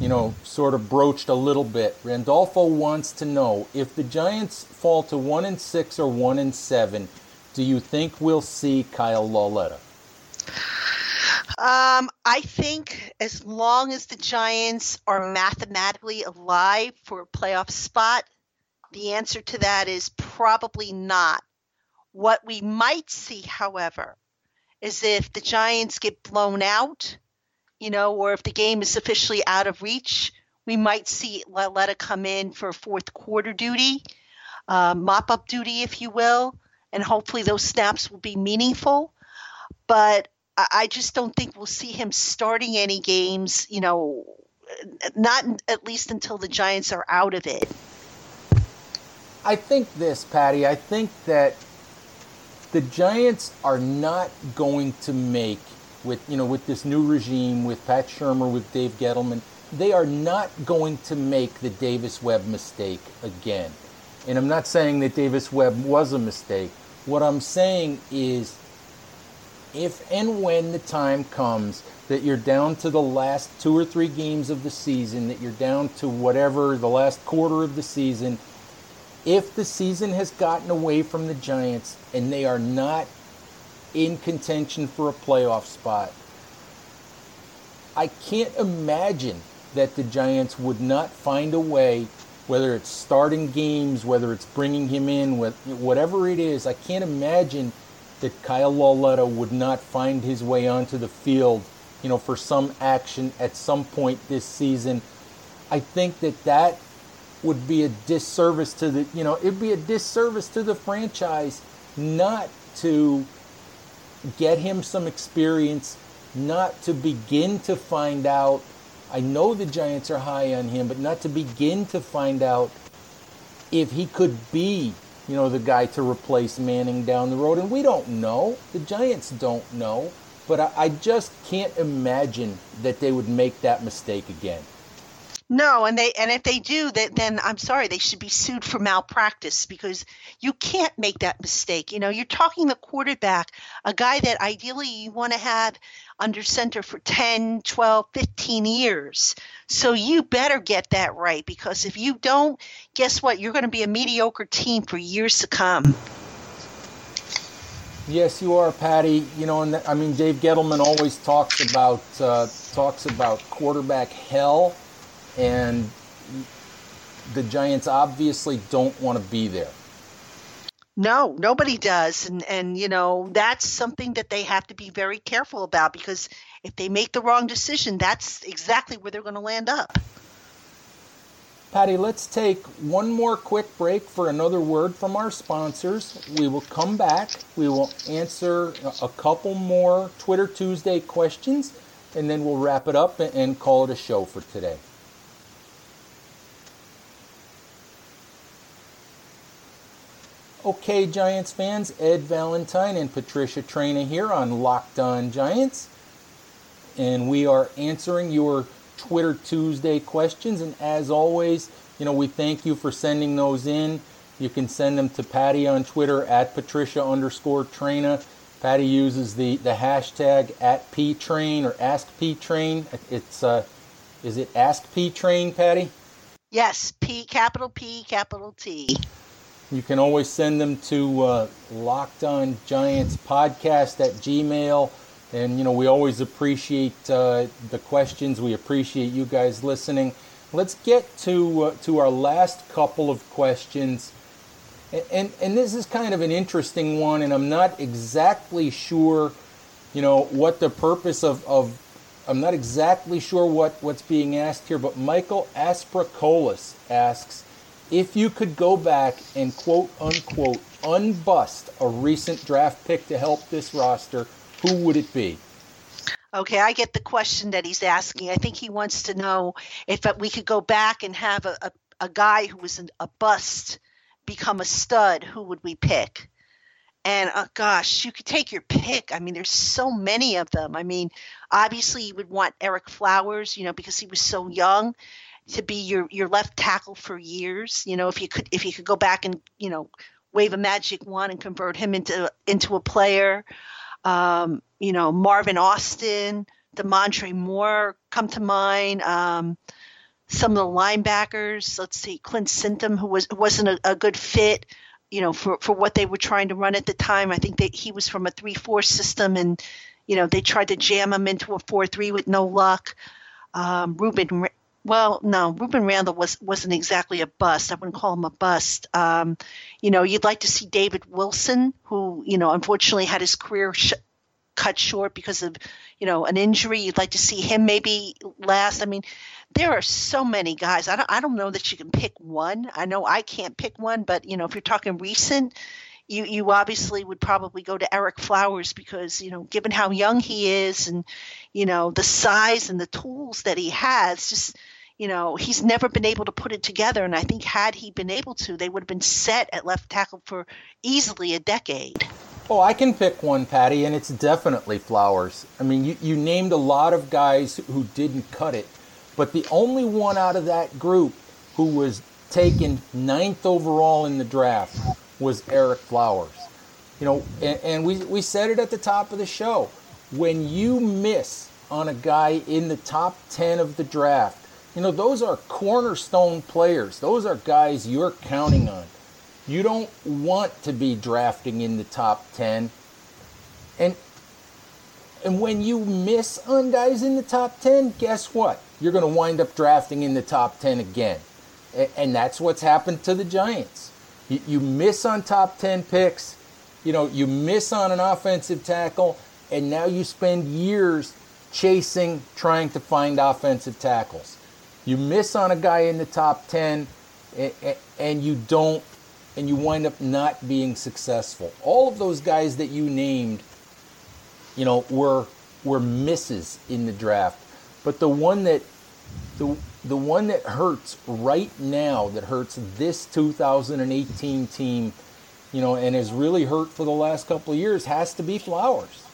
you know, sort of broached a little bit. Randolfo wants to know if the Giants fall to one and six or one and seven, do you think we'll see Kyle Lauletta? Um, I think as long as the Giants are mathematically alive for a playoff spot, the answer to that is probably not. What we might see, however, is if the Giants get blown out you know, or if the game is officially out of reach, we might see Lauletta come in for fourth quarter duty, uh, mop up duty, if you will, and hopefully those snaps will be meaningful. But I just don't think we'll see him starting any games, you know, not at least until the Giants are out of it. I think this, Patty, I think that the Giants are not going to make – with you know with this new regime, with Pat Shurmur, with Dave Gettleman, they are not going to make the Davis Webb mistake again. And I'm not saying that Davis Webb was a mistake. What I'm saying is, if and when the time comes that you're down to the last two or three games of the season, that you're down to whatever the last quarter of the season, if the season has gotten away from the Giants and they are not in contention for a playoff spot. I can't imagine that the Giants would not find a way, whether it's starting games, whether it's bringing him in, whatever it is. I can't imagine that Kyle Lauletta would not find his way onto the field, you know, for some action at some point this season. I think that that would be a disservice to the, you know, it'd be a disservice to the franchise not to get him some experience, not to begin to find out. I know the Giants are high on him, but not to begin to find out if he could be, you know, the guy to replace Manning down the road. And we don't know. The Giants don't know. But I, I just can't imagine that they would make that mistake again. No, and they and if they do, that then I'm sorry, they should be sued for malpractice because you can't make that mistake. You know, you're talking the quarterback, a guy that ideally you want to have under center for 10, 12, 15 years. So you better get that right because if you don't, guess what? You're going to be a mediocre team for years to come. Yes, you are, Patty. You know, and I mean, Dave Gettleman always talks about uh, talks about quarterback hell and the Giants obviously don't want to be there. No, nobody does, and and you know that's something that they have to be very careful about because if they make the wrong decision, that's exactly where they're going to land up. Patty, let's take one more quick break for another word from our sponsors. We will come back. We will answer a couple more Twitter Tuesday questions, and then we'll wrap it up and call it a show for today. Okay, Giants fans, Ed Valentine and Patricia Traina here on Locked On Giants. And we are answering your Twitter Tuesday questions. And as always, you know, we thank you for sending those in. You can send them to Patty on Twitter at Patricia underscore Traina. Patty uses the, the hashtag at PTrain or Ask PTrain. It's uh, is it Ask PTrain, Patty? Yes, P capital P capital T. You can always send them to uh, Locked On Giants Podcast at Gmail. And, you know, we always appreciate uh, the questions. We appreciate you guys listening. Let's get to, uh, to our last couple of questions. And, and, and this is kind of an interesting one, and I'm not exactly sure, you know, what the purpose of, of I'm not exactly sure what, what's being asked here, but Michael Aspracolis asks, if you could go back and quote unquote unbust a recent draft pick to help this roster, who would it be? Okay, I get the question that he's asking. I think he wants to know if we could go back and have a, a, a guy who was an, a bust become a stud, who would we pick? And uh, gosh, you could take your pick. I mean, there's so many of them. I mean, obviously, you would want Ereck Flowers, you know, because he was so young to be your your left tackle for years. You know, if you could if you could go back and you know wave a magic wand and convert him into into a player. Um, you know, Marvin Austin, Damontre Moore come to mind. Um, some of the linebackers, let's see, Clint Sintim, who was wasn't a, a, good fit, you know, for, for what they were trying to run at the time. I think that he was from a three four system, and you know they tried to jam him into a four three with no luck. Um, Rueben well, no, Rueben Randle was wasn't exactly a bust. I wouldn't call him a bust. Um, you know, you'd like to see David Wilson, who you know unfortunately had his career sh- cut short because of you know an injury. You'd like to see him maybe last. I mean, there are so many guys. I don't I don't know that you can pick one. I know I can't pick one, but you know if you're talking recent, you you obviously would probably go to Ereck Flowers because you know given how young he is and you know the size and the tools that he has, just you know, he's never been able to put it together. And I think had he been able to, they would have been set at left tackle for easily a decade. Oh, I can pick one, Patty, and it's definitely Flowers. I mean, you, you named a lot of guys who didn't cut it, but the only one out of that group who was taken ninth overall in the draft was Ereck Flowers. You know, and, and we, we said it at the top of the show. When you miss on a guy in the top 10 of the draft, you know, those are cornerstone players. Those are guys you're counting on. You don't want to be drafting in the top 10. And and when you miss on guys in the top 10, guess what? You're going to wind up drafting in the top 10 again. And that's what's happened to the Giants. You miss on top 10 picks, you know, you miss on an offensive tackle, and now you spend years chasing, trying to find offensive tackles. You miss on a guy in the top 10, and you don't, and you wind up not being successful. All of those guys that you named you know, were were misses in the draft. But the one that the the one that hurts right now, that hurts this 2018 team, you know, and has really hurt for the last couple of years, has to be Flowers.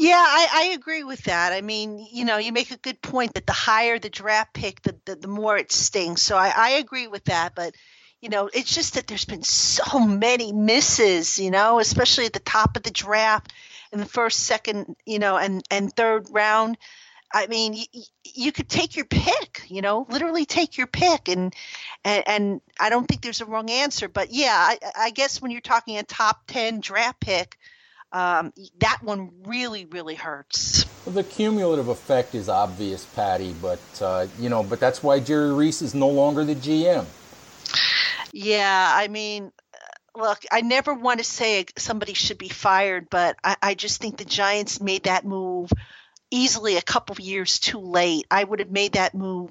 Yeah, I, I agree with that. I mean, you know, you make a good point that the higher the draft pick, the, the, the more it stings. So I, I agree with that. But, you know, it's just that there's been so many misses, you know, especially at the top of the draft in the first, second, you know, and and third round. I mean, you, you could take your pick, you know, literally take your pick, and, and and I don't think there's a wrong answer. But yeah, I, I guess when you're talking a top ten draft pick, um, that one really really hurts. Well, the cumulative effect is obvious, Patty, but uh, you know, but that's why Jerry Reese is no longer the GM. Yeah, I mean, look, I never want to say somebody should be fired, but I, I just think the Giants made that move easily a couple of years too late. I would have made that move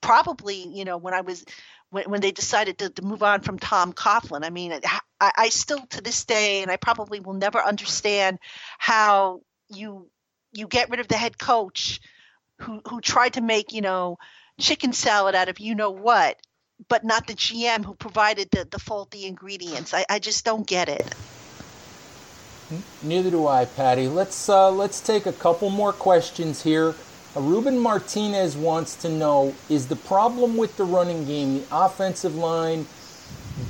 probably, you know, when I was when, when they decided to, to move on from Tom Coughlin. I mean, I, I still to this day, and I probably will never understand how you you get rid of the head coach who who tried to make you know chicken salad out of you know what but not the GM who provided the, the faulty ingredients. I, I just don't get it. Neither do I, Patty. Let's uh, let's take a couple more questions here. Uh, Ruben Martinez wants to know: Is the problem with the running game the offensive line,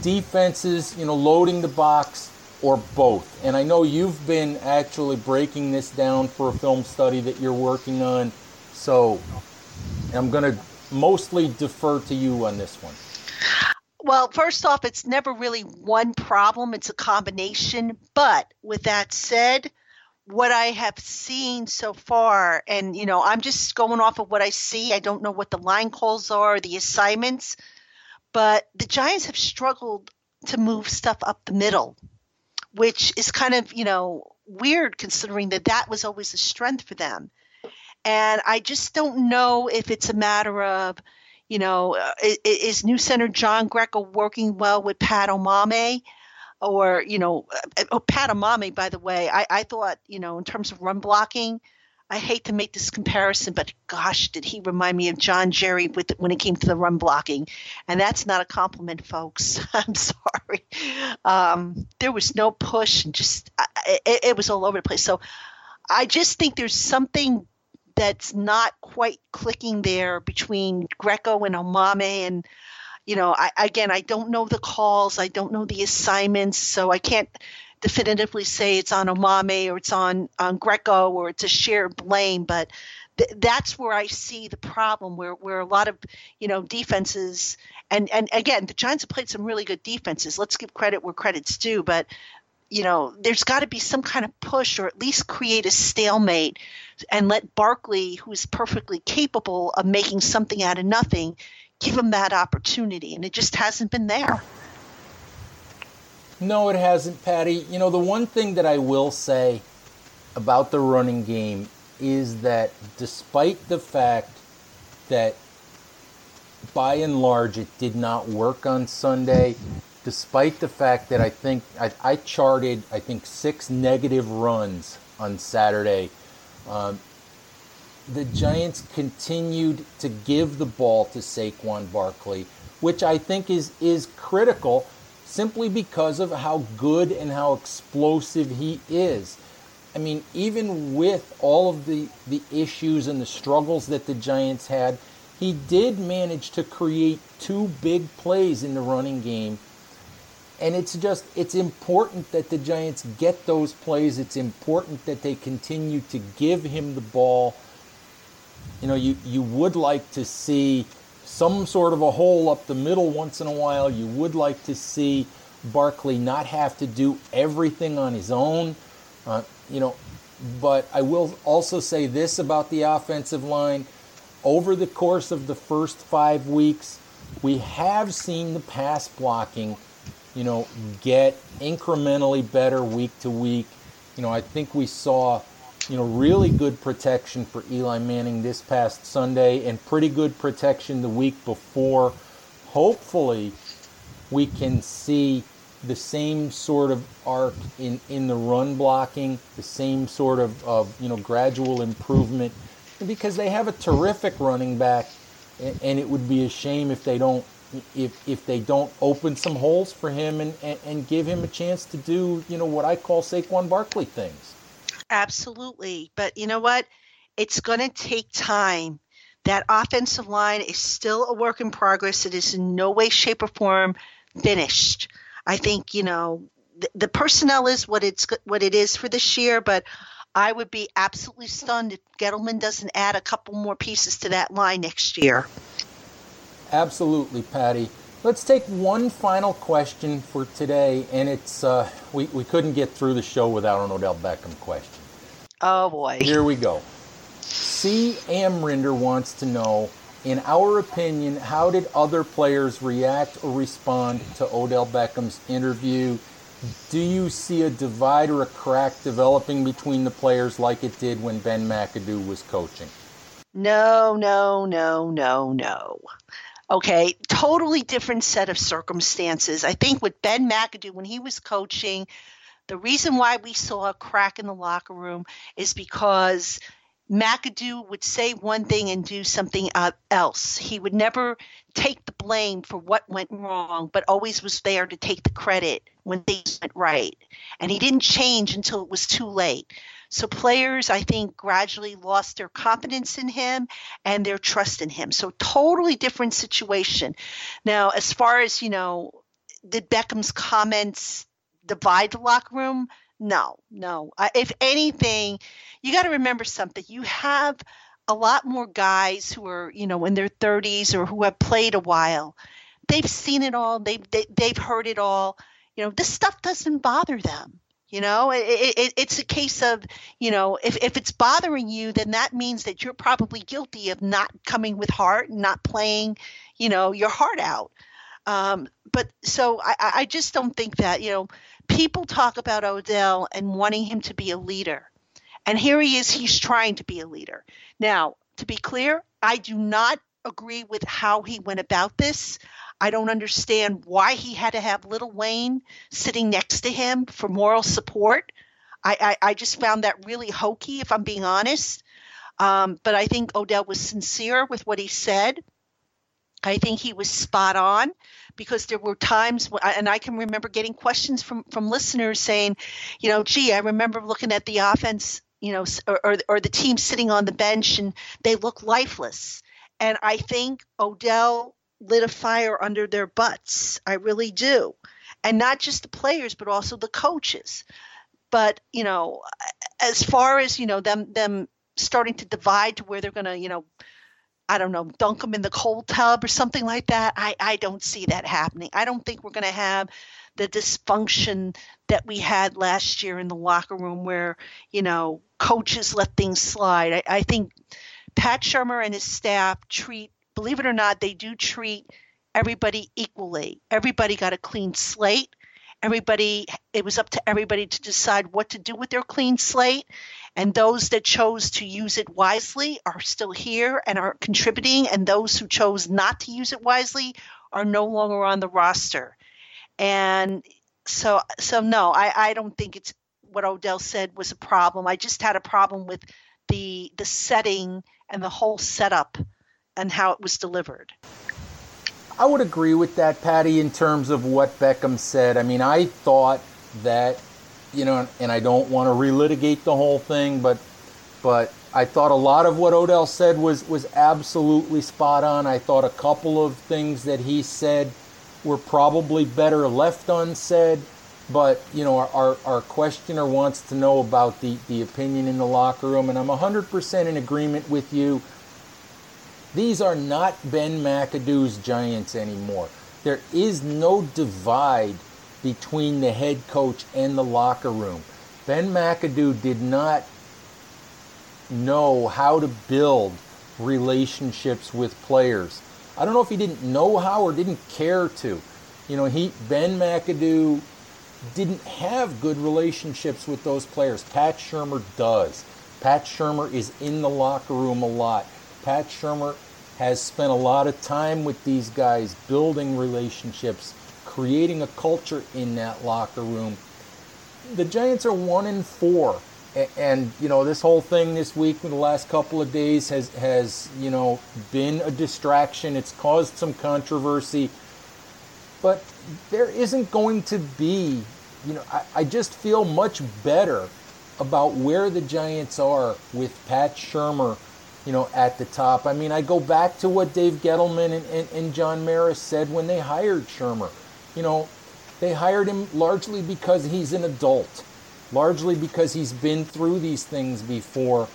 defenses, you know, loading the box, or both? And I know you've been actually breaking this down for a film study that you're working on, so I'm going to mostly defer to you on this one. Well, first off, it's never really one problem, it's a combination. But with that said, what I have seen so far, and you know, I'm just going off of what I see. I don't know what the line calls are, the assignments, but the Giants have struggled to move stuff up the middle, which is kind of, you know, weird considering that that was always a strength for them. And I just don't know if it's a matter of, you know, uh, is, new center John Greco working well with Pat Omameh? Or, you know, uh, oh, Pat Omameh, by the way, I, I thought, you know, in terms of run blocking, I hate to make this comparison, but gosh, did he remind me of John Jerry with when it came to the run blocking, and that's not a compliment, folks. I'm sorry. Um, there was no push, and just it, it was all over the place. So I just think there's something that's not quite clicking there between Greco and Omameh and you know I, again I don't know the calls I don't know the assignments so I can't definitively say it's on Omameh or it's on on Greco or it's a shared blame but th- that's where I see the problem where where a lot of you know defenses and and again the Giants have played some really good defenses let's give credit where credit's due but you know, there's got to be some kind of push or at least create a stalemate and let Barkley, who is perfectly capable of making something out of nothing, give him that opportunity. And it just hasn't been there. No, it hasn't, Patty. You know, the one thing that I will say about the running game is that despite the fact that by and large it did not work on Sunday, despite the fact that I think I, I charted, I think, six negative runs on Saturday. Um, the Giants continued to give the ball to Saquon Barkley, which I think is is critical simply because of how good and how explosive he is. I mean, even with all of the, the issues and the struggles that the Giants had, he did manage to create two big plays in the running game and it's just it's important that the Giants get those plays. It's important that they continue to give him the ball. You know, you you would like to see some sort of a hole up the middle once in a while. You would like to see Barkley not have to do everything on his own. Uh, you know, but I will also say this about the offensive line. Over the course of the first five weeks, we have seen the pass blocking, you know, get incrementally better week to week. You know, I think we saw, you know, really good protection for Eli Manning this past Sunday and pretty good protection the week before. Hopefully, we can see the same sort of arc in, in the run blocking, the same sort of, of you know gradual improvement, because they have a terrific running back, and, it would be a shame if they don't if if they don't open some holes for him and, and, and give him a chance to do you know what I call Saquon Barkley things. Absolutely, but you know what? It's going to take time. That offensive line is still a work in progress. It is in no way, shape, or form finished. I think you know the, the personnel is what it's what it is for this year, but I would be absolutely stunned if Gettleman doesn't add a couple more pieces to that line next year. Absolutely, Patty. Let's take one final question for today, and it's uh, we we couldn't get through the show without an Odell Beckham question. Oh boy! Here we go. C. Amrinder wants to know in our opinion, how did other players react or respond to Odell Beckham's interview? Do you see a divide or a crack developing between the players like it did when Ben McAdoo was coaching? No, no, no, no, no. Okay, totally different set of circumstances. I think with Ben McAdoo, when he was coaching, the reason why we saw a crack in the locker room is because McAdoo would say one thing and do something uh, else. He would never take the blame for what went wrong, but always was there to take the credit when things went right. And he didn't change until it was too late. So players, I think, gradually lost their confidence in him and their trust in him. So totally different situation. Now, as far as, you know, did Beckham's comments divide the locker room? No, no. If anything, you got to remember something. You have a lot more guys who are, you know, in their 30s or who have played a while. They've seen it all. They've they, have they have heard it all. You know, this stuff doesn't bother them. You know, it, it, it's a case of, you know, if, if it's bothering you, then that means that you're probably guilty of not coming with heart, not playing, you know, your heart out. Um, but so I, I just don't think that, you know, people talk about Odell and wanting him to be a leader. And here he is, he's trying to be a leader. Now, to be clear, I do not agree with how he went about this. I don't understand why he had to have Little Wayne sitting next to him for moral support. I, I, I just found that really hokey, if I'm being honest. Um, but I think Odell was sincere with what he said. I think he was spot on because there were times, when, and I can remember getting questions from from listeners saying, you know, gee, I remember looking at the offense, you know, or or, or the team sitting on the bench and they look lifeless. And I think Odell lit a fire under their butts. I really do, and not just the players, but also the coaches. But you know, as far as you know, them them starting to divide to where they're going to, you know, I don't know, dunk them in the cold tub or something like that. I, I don't see that happening. I don't think we're going to have the dysfunction that we had last year in the locker room where, you know, coaches let things slide. I, I think Pat Shurmur and his staff treat, believe it or not, they do treat everybody equally. Everybody got a clean slate. Everybody, it was up to everybody to decide what to do with their clean slate. And those that chose to use it wisely are still here and are contributing. And those who chose not to use it wisely are no longer on the roster. And so, so no, I, I don't think it's what Odell said was a problem. I just had a problem with the the setting and the whole setup and how it was delivered. I would agree with that, Patty, in terms of what Beckham said. I mean, I thought that you know, and I don't want to relitigate the whole thing, but but I thought a lot of what Odell said was was absolutely spot on. I thought a couple of things that he said were probably better left unsaid. But you know, our, our, our questioner wants to know about the, the opinion in the locker room, and I'm 100% in agreement with you. These are not Ben McAdoo's Giants anymore. There is no divide between the head coach and the locker room. Ben McAdoo did not know how to build relationships with players. I don't know if he didn't know how or didn't care to. You know, he Ben McAdoo didn't have good relationships with those players. Pat Shurmur does. Pat Shurmur is in the locker room a lot. Pat Shurmur has spent a lot of time with these guys, building relationships, creating a culture in that locker room. The Giants are one in four, and you know this whole thing this week, the last couple of days, has has you know been a distraction. It's caused some controversy, but there isn't going to be, you know, I, I just feel much better about where the Giants are with Pat Shurmur you know, at the top. I mean, I go back to what Dave Gettleman and, and, and John Mara said when they hired Shurmur. You know, they hired him largely because he's an adult, largely because he's been through these things before.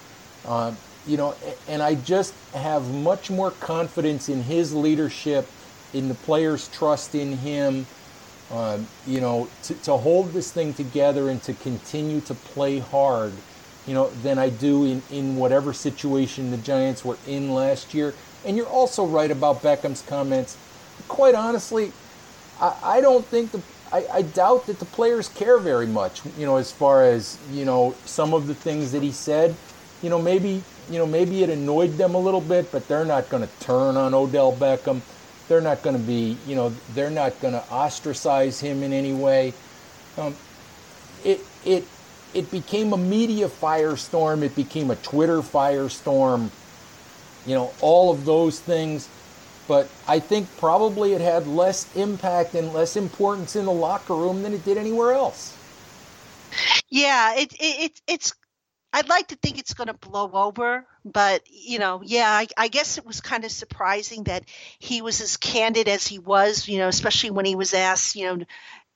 Uh, you know, and I just have much more confidence in his leadership, in the players' trust in him. Uh, you know, to, to hold this thing together and to continue to play hard you know, than I do in, in whatever situation the Giants were in last year. And you're also right about Beckham's comments. Quite honestly, I, I don't think the I, I, doubt that the players care very much, you know, as far as, you know, some of the things that he said. You know, maybe you know, maybe it annoyed them a little bit, but they're not gonna turn on Odell Beckham. They're not gonna be, you know, they're not gonna ostracize him in any way. Um, it it it became a media firestorm. It became a Twitter firestorm. You know, all of those things. But I think probably it had less impact and less importance in the locker room than it did anywhere else. Yeah, it, it, it it's. I'd like to think it's going to blow over, but you know, yeah, I, I guess it was kind of surprising that he was as candid as he was. You know, especially when he was asked, you know,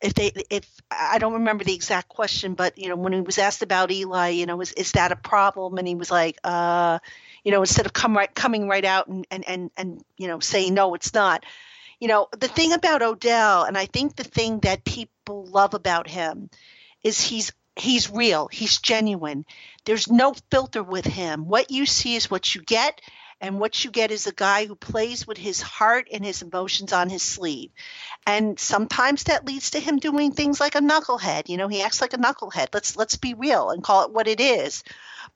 if they if I don't remember the exact question, but you know when he was asked about Eli, you know, is is that a problem? And he was like, uh, you know, instead of come right coming right out and and and and you know saying no, it's not. You know, the thing about Odell, and I think the thing that people love about him is he's he's real, he's genuine. There's no filter with him. What you see is what you get, and what you get is a guy who plays with his heart and his emotions on his sleeve. And sometimes that leads to him doing things like a knucklehead. You know, he acts like a knucklehead. Let's let's be real and call it what it is.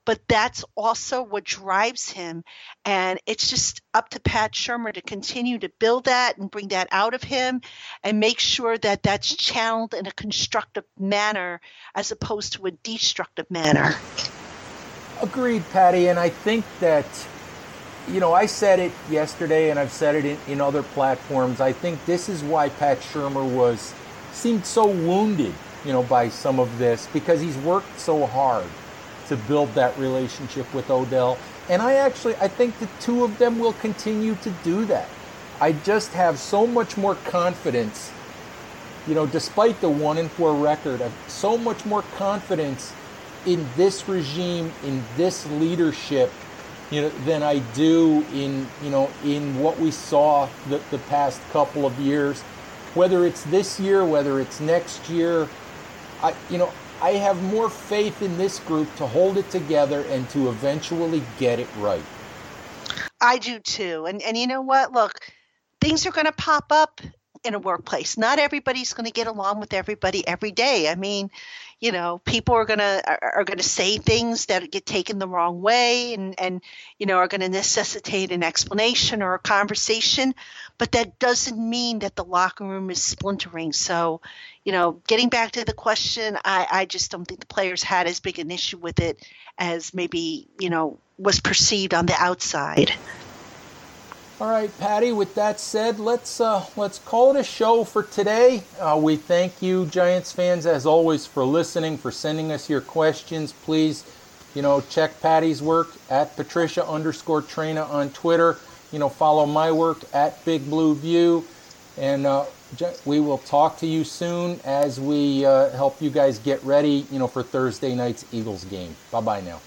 But that's also what drives him. And it's just up to Pat Shurmur to continue to build that and bring that out of him and make sure that that's channeled in a constructive manner as opposed to a destructive manner. Agreed, Patty. And I think that you know, I said it yesterday, and I've said it in, in other platforms. I think this is why Pat Shurmur was seemed so wounded, you know, by some of this because he's worked so hard to build that relationship with Odell. And I actually, I think the two of them will continue to do that. I just have so much more confidence, you know, despite the one and four record, I have so much more confidence in this regime, in this leadership you know, than I do in you know in what we saw the, the past couple of years. Whether it's this year, whether it's next year, I you know I have more faith in this group to hold it together and to eventually get it right. I do too, and and you know what? Look, things are going to pop up in a workplace. Not everybody's going to get along with everybody every day. I mean, you know people are to are, are to say things that get taken the wrong way and and you know are to necessitate an explanation or a conversation. But that doesn't mean that the locker room is splintering. So you know getting back to the question i i just don't think the players had as big an issue with it as maybe you know was perceived on the outside all right, Patty. With that said, let's uh, let's call it a show for today. Uh, we thank you, Giants fans, as always, for listening, for sending us your questions. Please, you know, check Patty's work at Patricia underscore Traina on Twitter. You know, follow my work at Big Blue View, and uh, we will talk to you soon as we uh, help you guys get ready. You know, for Thursday night's Eagles game. Bye bye now.